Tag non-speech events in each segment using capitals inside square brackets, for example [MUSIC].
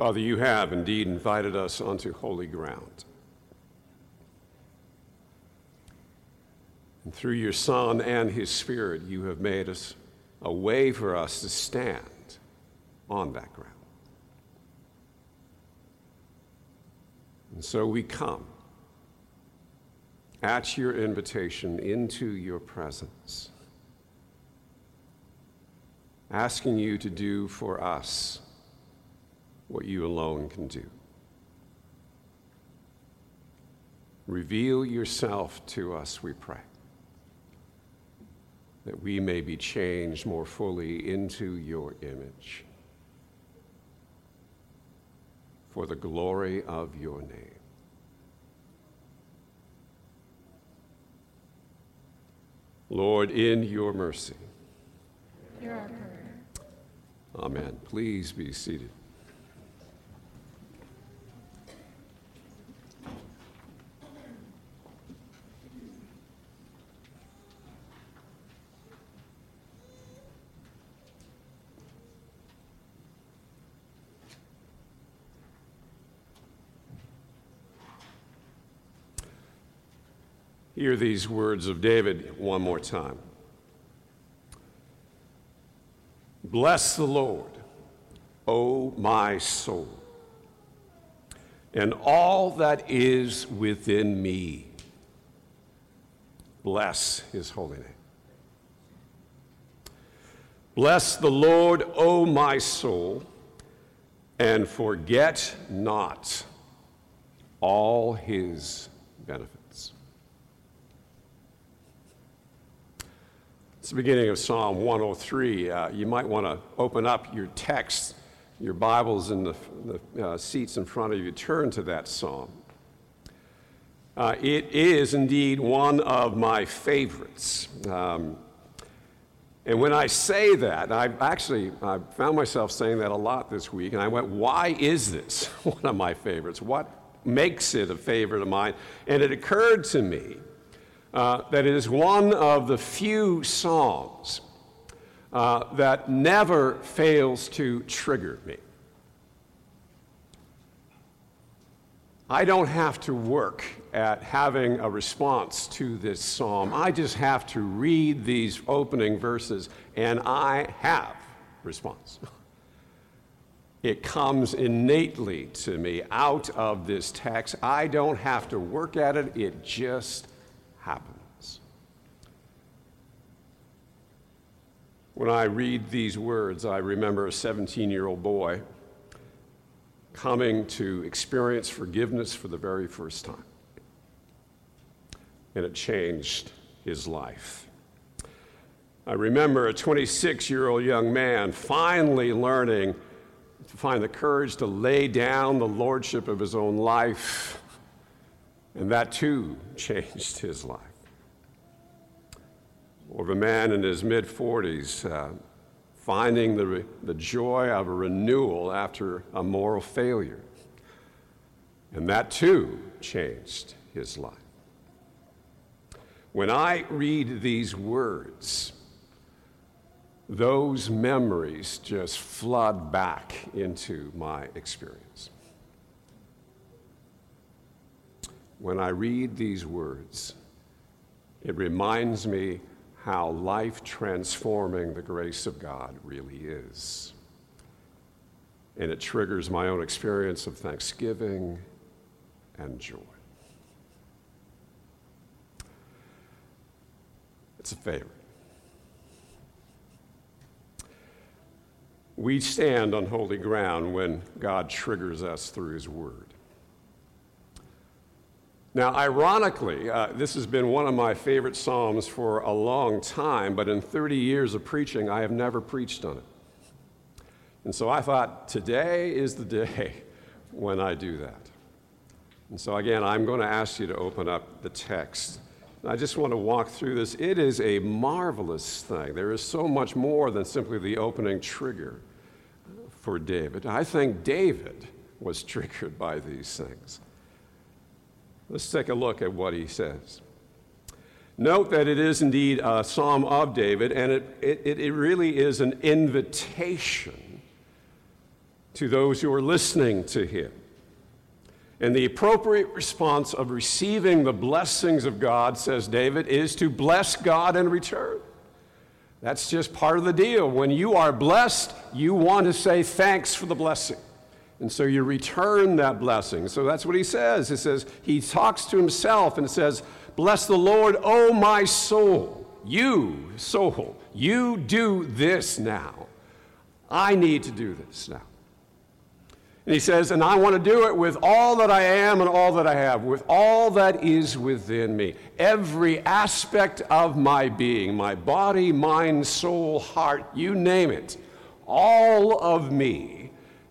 Father, you have indeed invited us onto holy ground. And through your Son and his Spirit, you have made us a way for us to stand on that ground. And so we come at your invitation into your presence, asking you to do for us what you alone can do. Reveal yourself to us, we pray, that we may be changed more fully into your image for the glory of your name. Lord, in your mercy. Hear our prayer. Amen. Please be seated. Hear these words of David one more time. Bless the Lord, O my soul, and all that is within me. Bless his holy name. Bless the Lord, O my soul, and forget not all his benefits. It's the beginning of Psalm 103. Uh, you might want to open up your text, your Bibles in the, the uh, seats in front of you. Turn to that psalm. Uh, it is indeed one of my favorites. Um, and when I say that, I actually I found myself saying that a lot this week, and I went, why is this [LAUGHS] one of my favorites? What makes it a favorite of mine? And it occurred to me uh, that is one of the few Psalms uh, that never fails to trigger me. I don't have to work at having a response to this psalm. I just have to read these opening verses and I have response. [LAUGHS] It comes innately to me out of this text. I don't have to work at it, it just When I read these words, I remember a 17 year old boy coming to experience forgiveness for the very first time. And it changed his life. I remember a 26 year old young man finally learning to find the courage to lay down the lordship of his own life and that too [LAUGHS] changed his life. Or of a man in his mid 40s uh, finding the, re- the joy of a renewal after a moral failure. And that too changed his life. When I read these words, those memories just flood back into my experience. when I read these words, it reminds me how life transforming the grace of God really is. And it triggers my own experience of thanksgiving and joy. It's a favorite. We stand on holy ground when God triggers us through His Word. Now, ironically, uh, this has been one of my favorite Psalms for a long time, but in 30 years of preaching, I have never preached on it. And so I thought, today is the day [LAUGHS] when I do that. And so, again, I'm going to ask you to open up the text. I just want to walk through this. It is a marvelous thing. There is so much more than simply the opening trigger for David. I think David was [LAUGHS] triggered by these things. Let's take a look at what he says. Note that it is indeed a psalm of David, and it, it, it really is an invitation to those who are listening to him. And the appropriate response of receiving the blessings of God, says David, is to bless God in return. That's just part of the deal. When you are blessed, you want to say thanks for the blessing. And so you return that blessing. So that's what he says. He says, he talks to himself and says, Bless the Lord, O my soul. You, soul, you do this now. I need to do this now. And he says, And I want to do it with all that I am and all that I have, with all that is within me. Every aspect of my being, my body, mind, soul, heart, you name it, all of me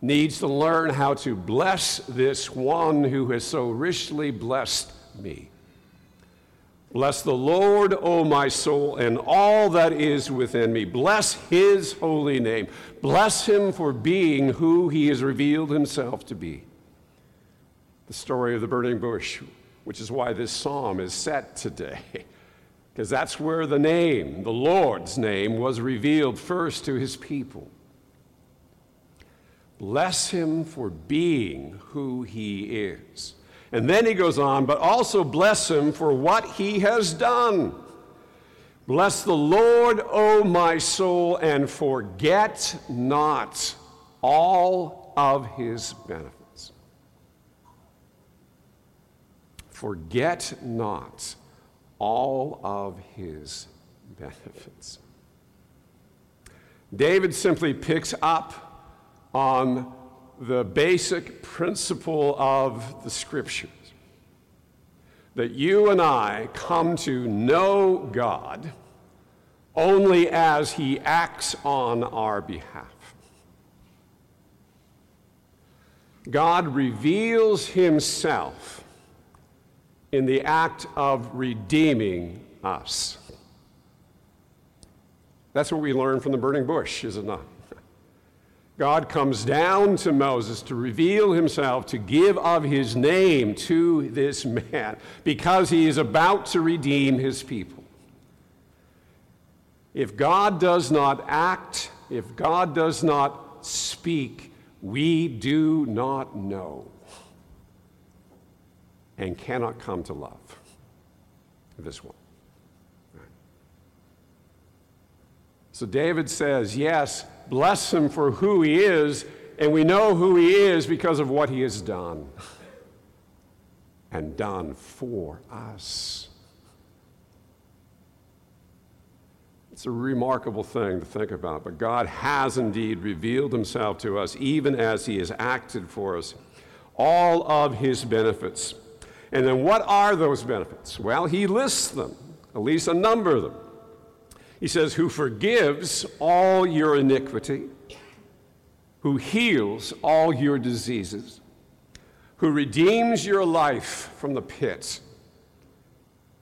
needs to learn how to bless this one who has so richly blessed me. Bless the Lord, O my soul, and all that is within me. Bless his holy name. Bless him for being who he has revealed himself to be. The story of the burning bush, which is why this psalm is set today, [LAUGHS] because that's where the name, the Lord's name, was revealed first to his people. Bless him for being who he is. And then he goes on, but also bless him for what he has done. Bless the Lord, O my soul, and forget not all of his benefits. Forget not all of his benefits. David simply picks up on the basic principle of the scriptures that you and I come to know God only as He acts on our behalf. God reveals Himself in the act of redeeming us. That's what we learn from the burning bush, is it not? God comes down to Moses to reveal himself, to give of his name to this man, because he is about to redeem his people. If God does not act, if God does not speak, we do not know and cannot come to love this one. So David says, Yes, bless him for who he is, and we know who he is because of what he has done and done for us. It's a remarkable thing to think about, but God has indeed revealed himself to us, even as he has acted for us, all of his benefits. And then what are those benefits? Well, he lists them, at least a number of them. He says, Who forgives all your iniquity, who heals all your diseases, who redeems your life from the pit,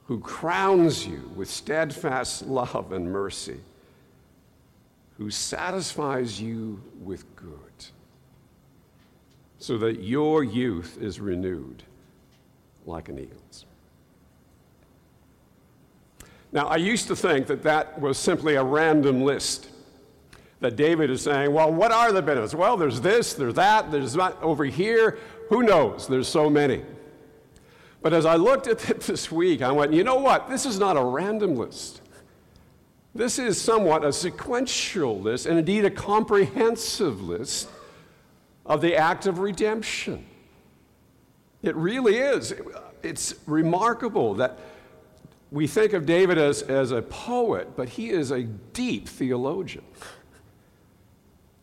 who crowns you with steadfast love and mercy, who satisfies you with good, so that your youth is renewed like an eagle's. Now, I used to think that that was simply a random list. That David is saying, well, what are the benefits? Well, there's this, there's that, there's that over here. Who knows? There's so many. But as I looked at it [LAUGHS] this week, I went, you know what? This is not a random list. This is somewhat a sequential list, and indeed a comprehensive list of the act of redemption. It really is. It's remarkable that we think of David as, as a poet, but he is a deep theologian.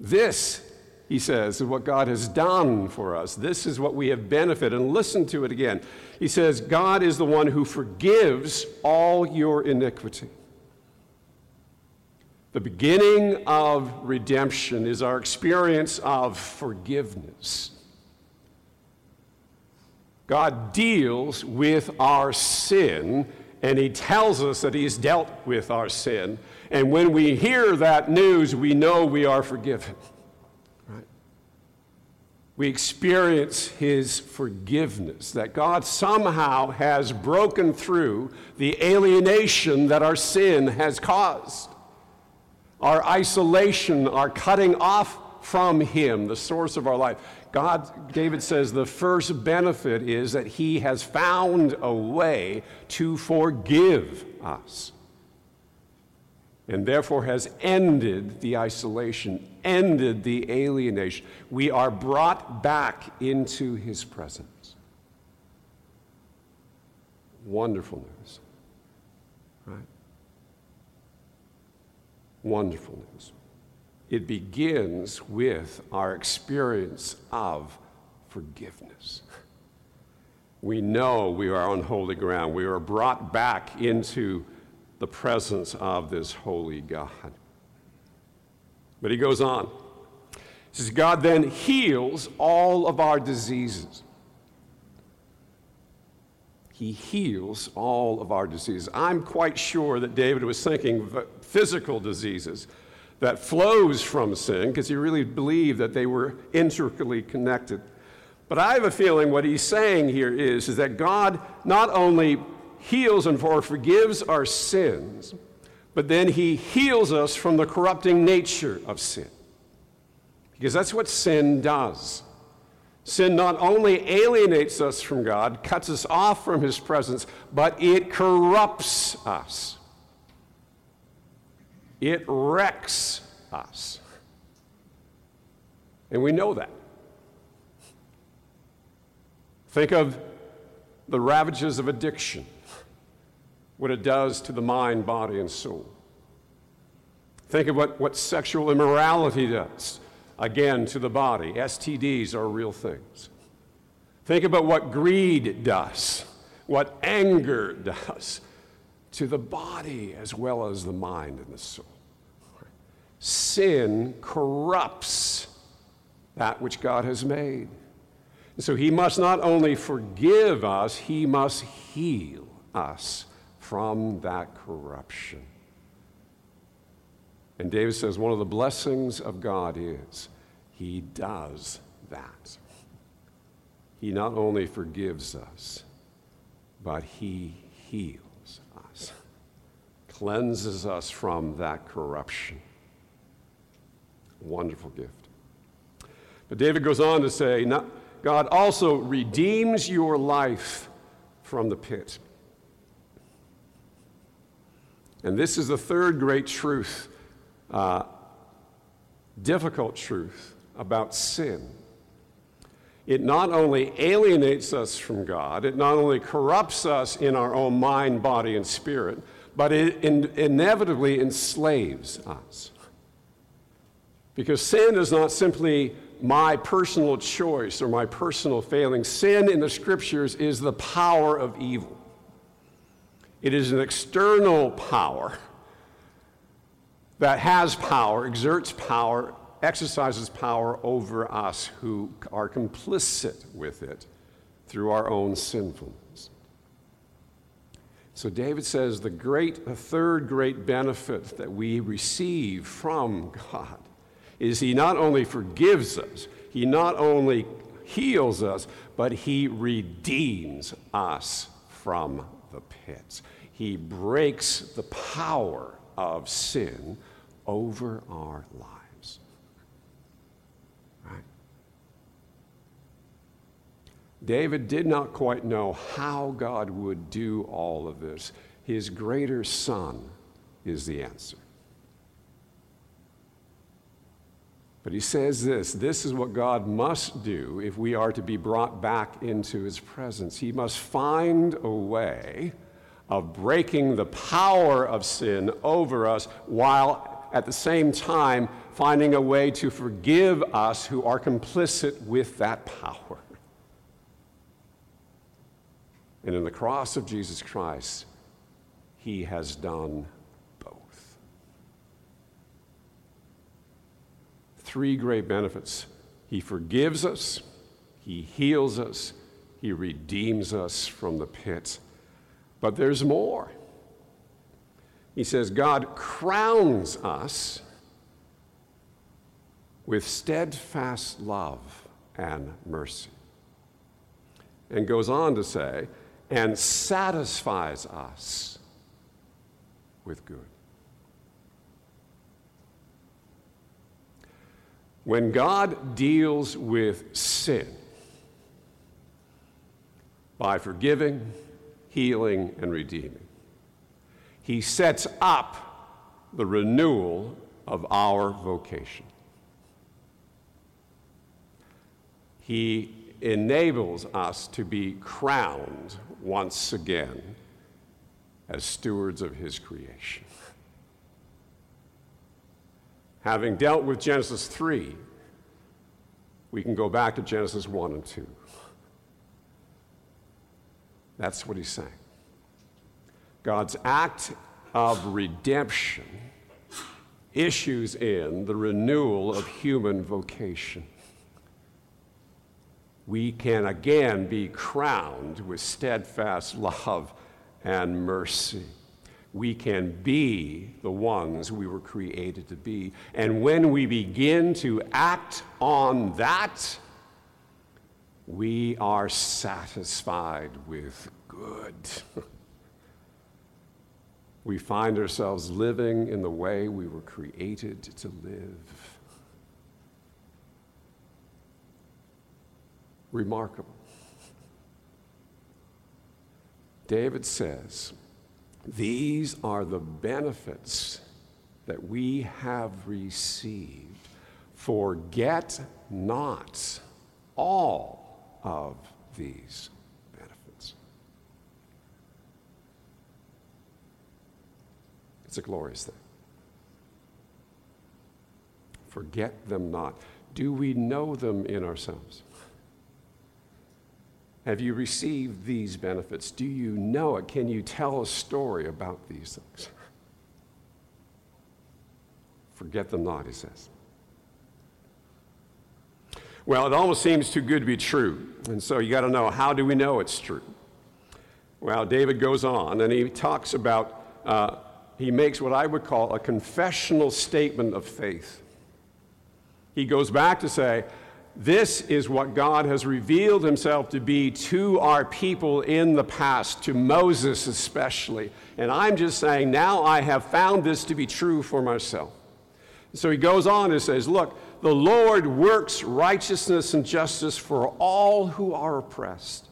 This, he says, is what God has done for us. This is what we have benefited. And listen to it again. He says, God is the one who forgives all your iniquity. The beginning of redemption is our experience of forgiveness. God deals with our sin and he tells us that he's dealt with our sin. And when we hear that news, we know we are forgiven. Right? We experience his forgiveness, that God somehow has broken through the alienation that our sin has caused. Our isolation, our cutting off from Him, the source of our life. God, David says, the first benefit is that He has found a way to forgive us and therefore has ended the isolation, ended the alienation. We are brought back into His presence. Wonderful news, right? Wonderful news. It begins with our experience of forgiveness. We know we are on holy ground. We are brought back into the presence of this holy God. But he goes on. He says, God then heals all of our diseases. He heals all of our diseases. I'm quite sure that David was thinking physical diseases that flows from sin because he really believed that they were intricately connected. But I have a feeling what he's saying here is, is that God not only heals and forgives our sins, but then he heals us from the corrupting nature of sin. Because that's what sin does. Sin not only alienates us from God, cuts us off from his presence, but it corrupts us. It wrecks us. And we know that. Think of the ravages of addiction what it does to the mind, body, and soul. Think of what, what sexual immorality does, again, to the body. STDs are real things. Think about what greed does, what anger does to the body as well as the mind and the soul. Sin corrupts that which God has made. And so he must not only forgive us, he must heal us from that corruption. And David says one of the blessings of God is he does that. He not only forgives us, but he heals us, cleanses us from that corruption. Wonderful gift. But David goes on to say, God also redeems your life from the pit. And this is the third great truth, uh, difficult truth about sin. It not only alienates us from God, it not only corrupts us in our own mind, body, and spirit, but it in- inevitably enslaves us. Because sin is not simply my personal choice or my personal failing. Sin in the scriptures is the power of evil. It is an external power that has power, exerts power, exercises power over us who are complicit with it through our own sinfulness. So David says the great, the third great benefit that we receive from God is he not only forgives us, he not only heals us, but he redeems us from the pits he breaks the power of sin over our lives. Right? David did not quite know how God would do all of this. His greater son is the answer. But he says this this is what God must do if we are to be brought back into his presence. He must find a way of breaking the power of sin over us while at the same time finding a way to forgive us who are complicit with that power. And in the cross of Jesus Christ, he has done Three great benefits. He forgives us, he heals us, he redeems us from the pit but there's more. He says, God crowns us with steadfast love and mercy. And goes on to say, and satisfies us with good. When God deals with sin by forgiving, healing, and redeeming, he sets up the renewal of our vocation. He enables us to be crowned once again as stewards of his creation. Having dealt with Genesis 3, we can go back to Genesis 1 and 2. That's what he's saying. God's act of redemption issues in the renewal of human vocation. We can again be crowned with steadfast love and mercy. We can be the ones we were created to be. And when we begin to act on that, we are satisfied with good. [LAUGHS] we find ourselves living in the way we were created to live. Remarkable. David says, These are the benefits that we have received. Forget not all of these benefits. It's a glorious thing. Forget them not. Do we know them in ourselves? Have you received these benefits? Do you know it? Can you tell a story about these things? Forget them not, he says. Well, it almost seems too good to be true. And so you got to know how do we know it's true? Well, David goes on and he talks about, uh, he makes what I would call a confessional statement of faith. He goes back to say, this is what God has revealed himself to be to our people in the past, to Moses especially. And I'm just saying, now I have found this to be true for myself. So he goes on and says, Look, the Lord works righteousness and justice for all who are oppressed.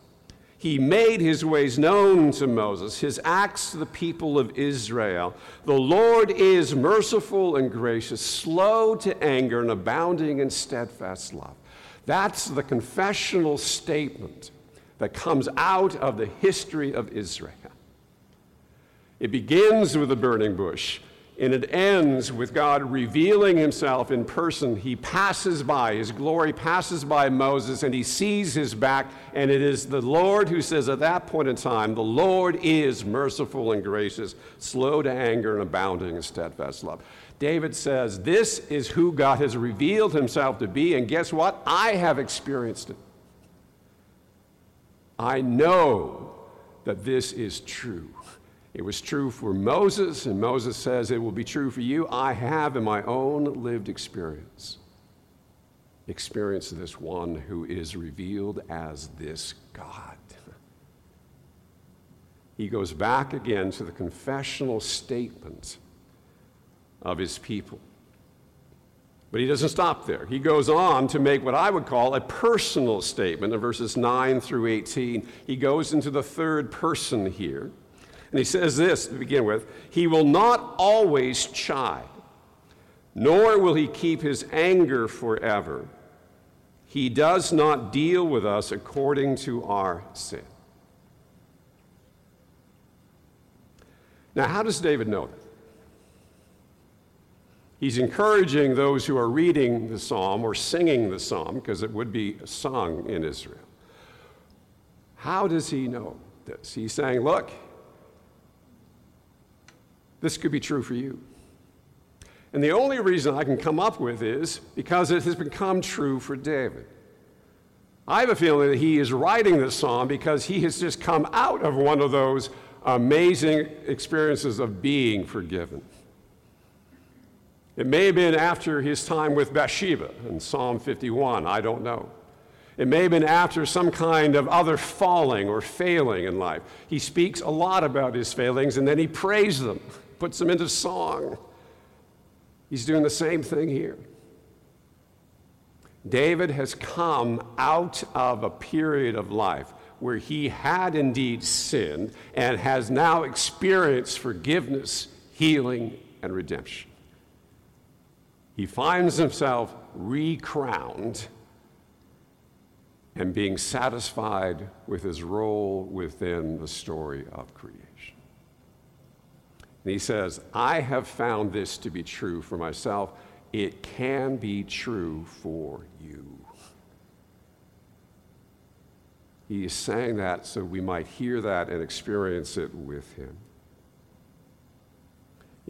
He made his ways known to Moses, his acts to the people of Israel. The Lord is merciful and gracious, slow to anger, and abounding in steadfast love. That's the confessional statement that comes out of the history of Israel. It begins with the burning bush, and it ends with God revealing himself in person. He passes by, his glory passes by Moses, and he sees his back, and it is the Lord who says at that point in time, The Lord is merciful and gracious, slow to anger, and abounding in steadfast love. David says, This is who God has revealed himself to be, and guess what? I have experienced it. I know that this is true. It was true for Moses, and Moses says it will be true for you. I have in my own lived experience experienced this one who is revealed as this God. He goes back again to the confessional statement of his people. But he doesn't stop there. He goes on to make what I would call a personal statement in verses 9 through 18. He goes into the third person here. And he says this to begin with He will not always chide, nor will he keep his anger forever. He does not deal with us according to our sin. Now, how does David know that? He's encouraging those who are reading the psalm or singing the psalm, because it would be sung in Israel. How does he know this? He's saying, Look, this could be true for you. And the only reason I can come up with is because it has become true for David. I have a feeling that he is writing this psalm because he has just come out of one of those amazing experiences of being forgiven. It may have been after his time with Bathsheba in Psalm 51, I don't know. It may have been after some kind of other falling or failing in life. He speaks a lot about his failings and then he prays them, puts them into song. He's doing the same thing here. David has come out of a period of life where he had indeed sinned and has now experienced forgiveness, healing, and redemption. He finds himself recrowned and being satisfied with his role within the story of creation. And he says, I have found this to be true for myself. It can be true for you. He is saying that so we might hear that and experience it with him.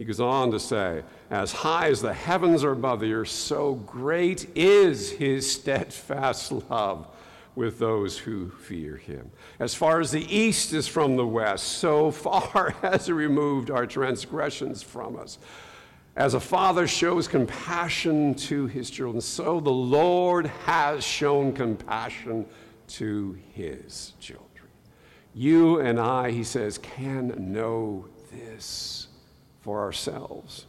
He goes on to say, As high as the heavens are above the earth, so great is his steadfast love with those who fear him. As far as the east is from the west, so far [LAUGHS] has he removed our transgressions from us. As a father shows compassion to his children, so the Lord has shown compassion to his children. You and I, he says, can know this for ourselves.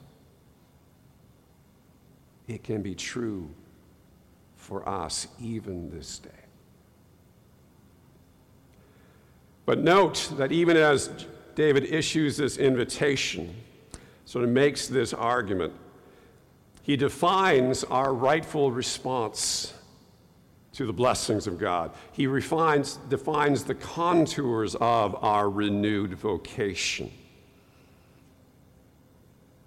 It can be true for us even this day. But note that even as David issues this invitation, sort of makes this argument, he defines our rightful response to the blessings of God. He refines, defines the contours of our renewed vocation.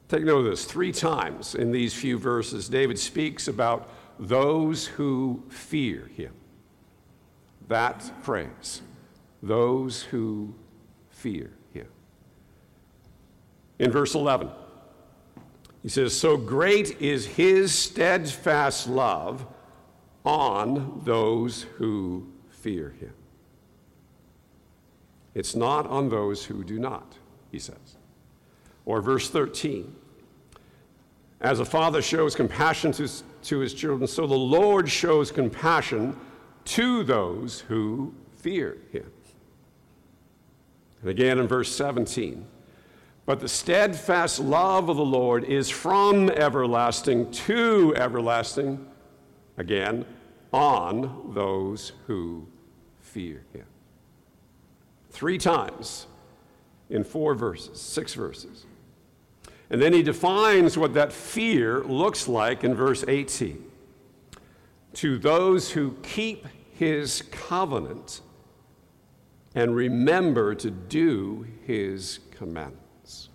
Take note of this. Three times in these few verses, David speaks about those who fear him. That phrase those who fear him. In verse 11, he says, So great is his steadfast love on those who fear him. It's not on those who do not, he says. Or verse 13, as a father shows compassion to, to his children, so the Lord shows compassion to those who fear him. And again in verse 17, but the steadfast love of the Lord is from everlasting to everlasting, again, on those who fear him. Three times in four verses, six verses. And then he defines what that fear looks like in verse 18. To those who keep his covenant and remember to do his commandments.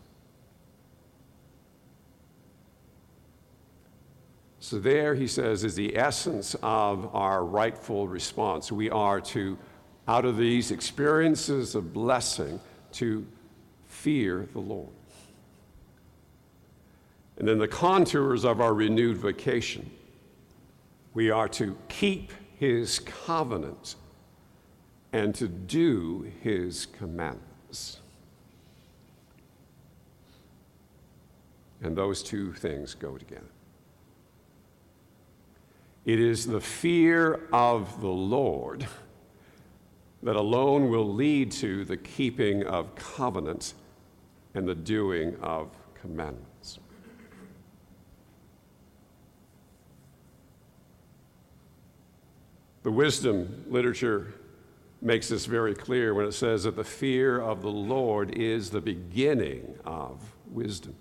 So, there, he says, is the essence of our rightful response. We are to, out of these experiences of blessing, to fear the Lord. And then the contours of our renewed vocation. We are to keep his covenant and to do his commandments. And those two things go together. It is the fear of the Lord that alone will lead to the keeping of covenants and the doing of commandments. The wisdom literature makes this very clear when it says that the fear of the Lord is the beginning of wisdom.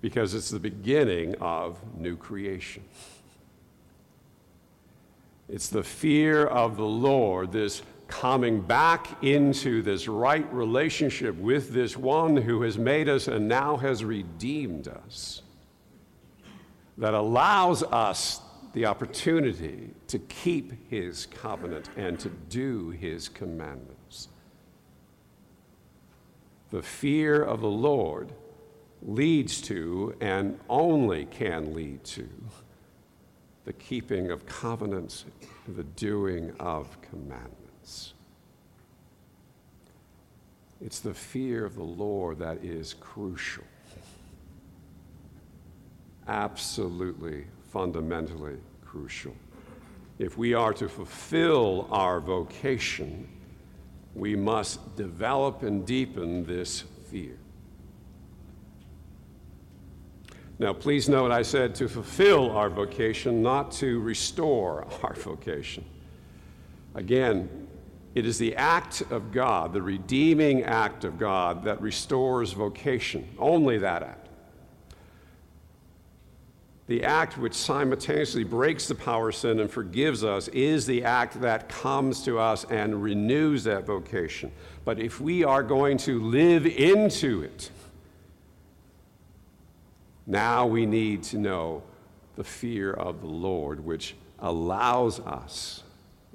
Because it's the beginning of new creation. It's the fear of the Lord, this coming back into this right relationship with this one who has made us and now has redeemed us, that allows us the opportunity to keep his covenant and to do his commandments. The fear of the Lord leads to and only can lead to the keeping of covenants, the doing of commandments. It's the fear of the Lord that is crucial. Absolutely fundamentally crucial. If we are to fulfill our vocation, we must develop and deepen this fear. Now, please note I said to fulfill our vocation, not to restore [LAUGHS] our vocation. Again, it is the act of God, the redeeming act of God, that restores vocation, only that act. The act which simultaneously breaks the power sin and forgives us is the act that comes to us and renews that vocation. But if we are going to live into it, now we need to know the fear of the Lord, which allows us,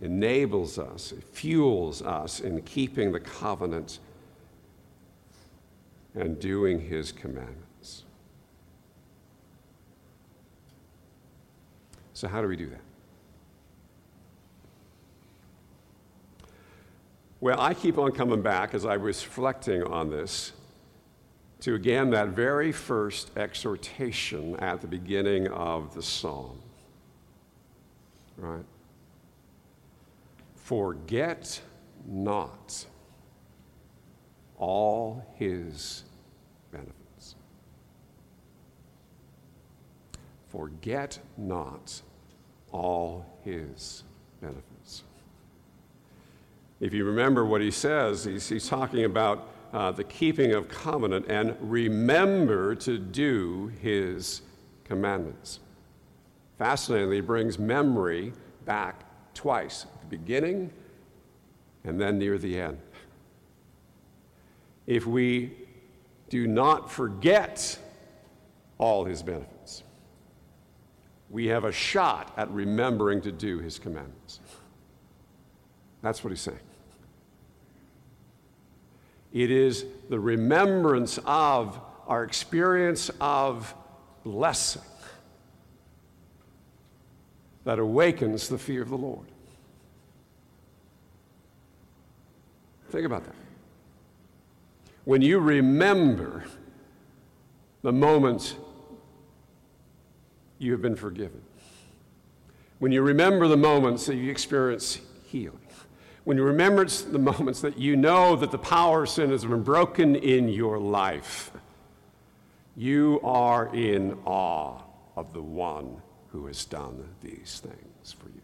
enables us, fuels us in keeping the covenant and doing his commandments. So, how do we do that? Well, I keep on coming back as I was reflecting on this to again that very first exhortation at the beginning of the psalm. Right? Forget not all his benefits. Forget not all his benefits. If you remember what he says, he's, he's talking about uh, the keeping of covenant and remember to do his commandments. Fascinatingly, he brings memory back twice at the beginning and then near the end. If we do not forget all his benefits, we have a shot at remembering to do his commandments. That's what he's saying. It is the remembrance of our experience of blessing that awakens the fear of the Lord. Think about that. When you remember the moments you have been forgiven, when you remember the moments that you experience healing, when you remember the moments that you know that the power of sin has been broken in your life, you are in awe of the one who has done these things for you.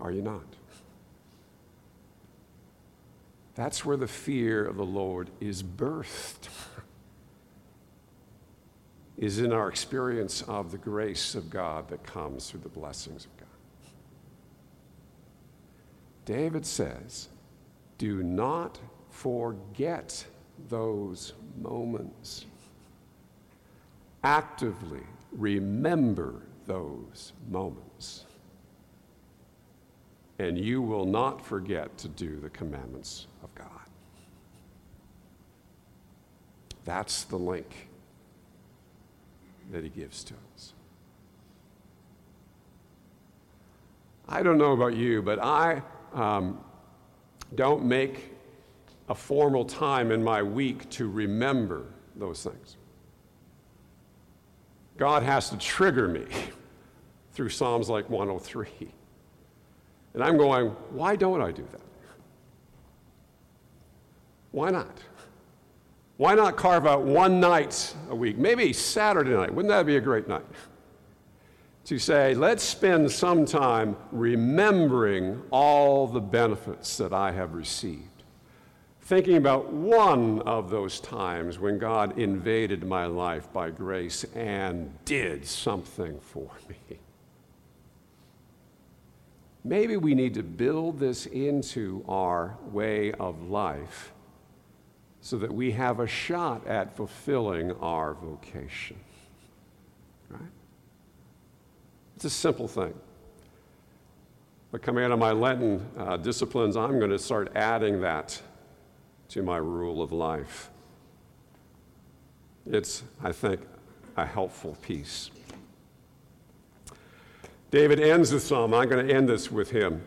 Are you not? That's where the fear of the Lord is birthed. Is in our experience of the grace of God that comes through the blessings of God. David says, Do not forget those moments. Actively remember those moments. And you will not forget to do the commandments of God. That's the link that he gives to us. I don't know about you, but I um, don't make a formal time in my week to remember those things. God has to trigger me [LAUGHS] through Psalms like 103. And I'm going, why don't I do that? Why not? Why not carve out one night a week? Maybe Saturday night. Wouldn't that be a great night? to say, let's spend some time remembering all the benefits that I have received. Thinking about one of those times when God invaded my life by grace and did something for [LAUGHS] me. Maybe we need to build this into our way of life so that we have a shot at fulfilling our vocation. Right? It's a simple thing. But coming out of my Lenten uh, disciplines, I'm going to start adding that to my rule of life. It's, I think, a helpful piece. David ends the psalm. I'm going to end this with him.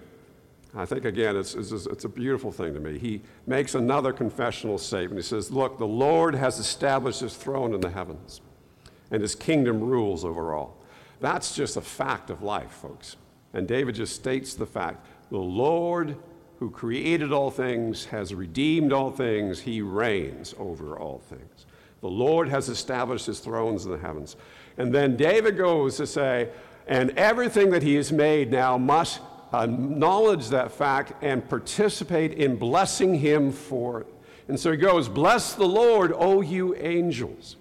I think, again, it's, it's, it's, a beautiful thing to me. He makes another confessional statement. He says, Look, the Lord has established his throne in the heavens, and his kingdom rules over all. That's just a fact of life, folks. And David just states the fact the Lord who created all things has redeemed all things, he reigns over all things. The Lord has established his thrones in the heavens. And then David goes to say, and everything that he has made now must acknowledge that fact and participate in blessing him for it. And so he goes, Bless the Lord, O you angels,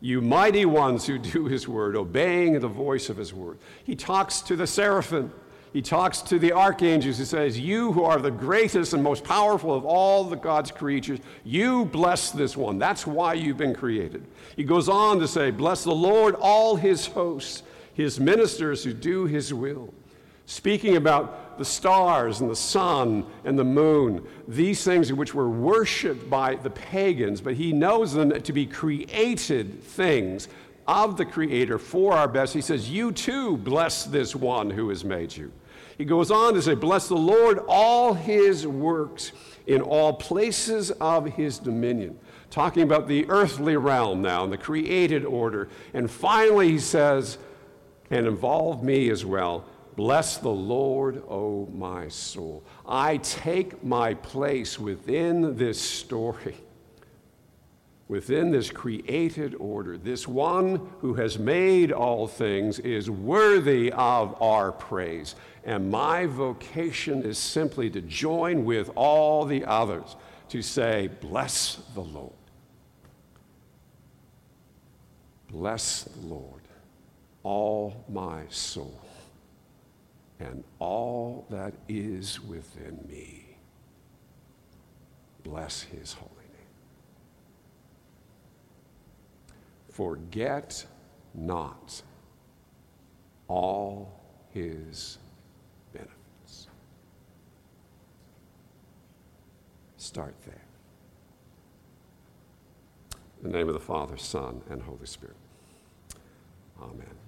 you mighty ones who do his word, obeying the voice of his word. He talks to the seraphim. He talks to the archangels. He says, You who are the greatest and most powerful of all the God's creatures, you bless this one. That's why you've been created. He goes on to say, Bless the Lord, all his hosts, his ministers who do his will. Speaking about the stars and the sun and the moon, these things which were worshiped by the pagans, but he knows them to be created things of the Creator for our best. He says, You too bless this one who has made you. He goes on to say, Bless the Lord, all his works in all places of his dominion. Talking about the earthly realm now and the created order. And finally, he says, and involve me as well. Bless the Lord, O my soul. I take my place within this story within this created order. This one who has made all things is worthy of our praise. And my vocation is simply to join with all the others to say, Bless the Lord. Bless the Lord, all my soul, and all that is within me. Bless his holy name. Forget not all his benefits. Start there. In the name of the Father, Son, and Holy Spirit. Amen.